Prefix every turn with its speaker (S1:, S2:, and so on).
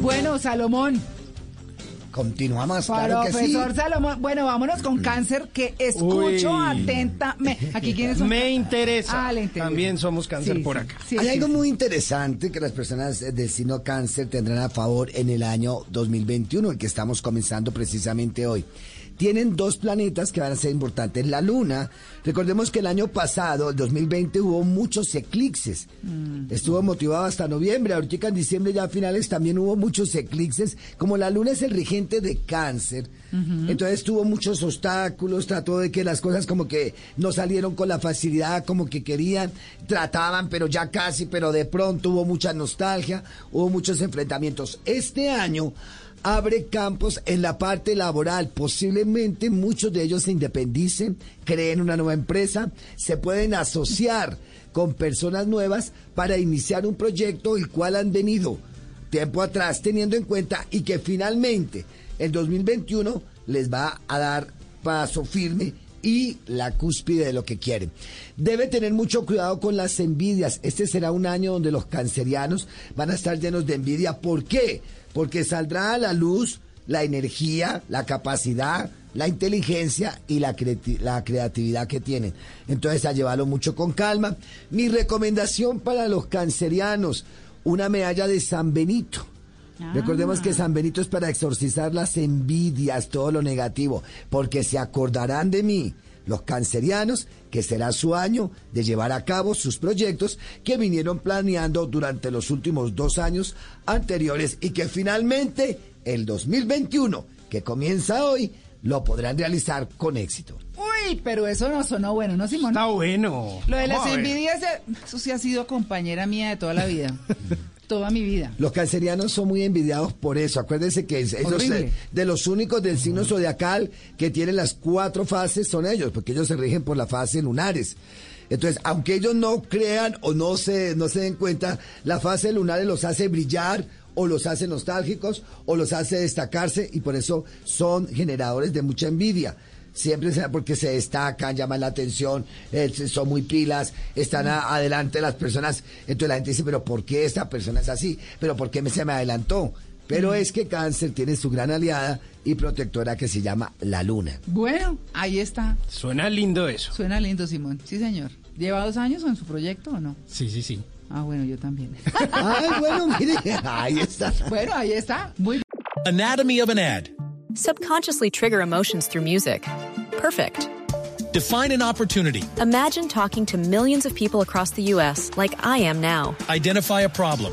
S1: Bueno, Salomón,
S2: Continuamos, claro que sí.
S1: profesor Salomón. Bueno, vámonos con cáncer, que escucho
S3: Uy.
S1: atentamente. ¿Aquí quiénes son?
S3: Me interesa.
S1: Ah, le interesa.
S3: También somos cáncer
S1: Sí,
S3: por
S1: sí,
S3: acá.
S1: sí,
S2: Hay
S1: sí,
S2: algo
S1: sí.
S2: muy interesante que las personas del signo cáncer tendrán a favor en el año 2021, el que estamos comenzando precisamente hoy. Tienen dos planetas que van a ser importantes. La luna, recordemos que el año pasado, el 2020, hubo muchos eclipses. Estuvo motivado hasta noviembre. Ahorita en diciembre ya a finales también hubo muchos eclipses. Como la luna es el regente de cáncer, entonces tuvo muchos obstáculos, trató de que las cosas como que no salieron con la facilidad como que querían, trataban, pero ya casi, pero de pronto hubo mucha nostalgia, hubo muchos enfrentamientos. Este año abre campos en la parte laboral. Posiblemente muchos de ellos se independicen, creen una nueva empresa, se pueden asociar con personas nuevas para iniciar un proyecto el cual han venido tiempo atrás teniendo en cuenta y que finalmente el 2021 les va a dar paso firme y la cúspide de lo que quieren. Debe tener mucho cuidado con las envidias. Este será un año donde los cancerianos van a estar llenos de envidia. ¿Por qué? Porque saldrá a la luz la energía, la capacidad, la inteligencia y la, la creatividad que tienen. Entonces, a llevarlo mucho con calma. Mi recomendación para los cancerianos, una medalla de San Benito. Recordemos que San Benito es para exorcizar las envidias, todo lo negativo, porque se acordarán de mí, los cancerianos, que será su año de llevar a cabo sus proyectos que vinieron planeando durante los últimos dos años anteriores y que finalmente el 2021, que comienza hoy, lo podrán realizar con éxito.
S1: Uy, pero eso no sonó bueno, ¿no, Simón?
S3: Está bueno.
S1: Lo de las
S3: Vamos
S1: envidias, eso sí ha sido compañera mía de toda la vida. toda mi vida.
S2: Los cancerianos son muy envidiados por eso. Acuérdense que es- ellos eh, de los únicos del signo zodiacal que tienen las cuatro fases son ellos, porque ellos se rigen por la fase lunares. Entonces, aunque ellos no crean o no se, no se den cuenta, la fase lunares los hace brillar o los hace nostálgicos o los hace destacarse y por eso son generadores de mucha envidia. Siempre sea porque se destacan, llaman la atención, eh, son muy pilas, están adelante las personas. Entonces la gente dice, pero ¿por qué esta persona es así? ¿Pero por qué me, se me adelantó? Pero es que cáncer tiene su gran aliada y protectora que se llama la luna.
S1: Bueno, ahí está.
S3: Suena lindo eso.
S1: Suena lindo, Simón. Sí, señor. ¿Lleva dos años en su proyecto o no?
S3: Sí, sí, sí.
S1: Ah, bueno, yo también.
S2: Ay, bueno, mire, ahí está.
S1: bueno, ahí está. Muy
S4: Anatomy of an ad.
S5: Subconsciously trigger emotions through music. Perfect.
S4: Define an opportunity.
S5: Imagine talking to millions of people across the U.S. like I am now.
S4: Identify a problem.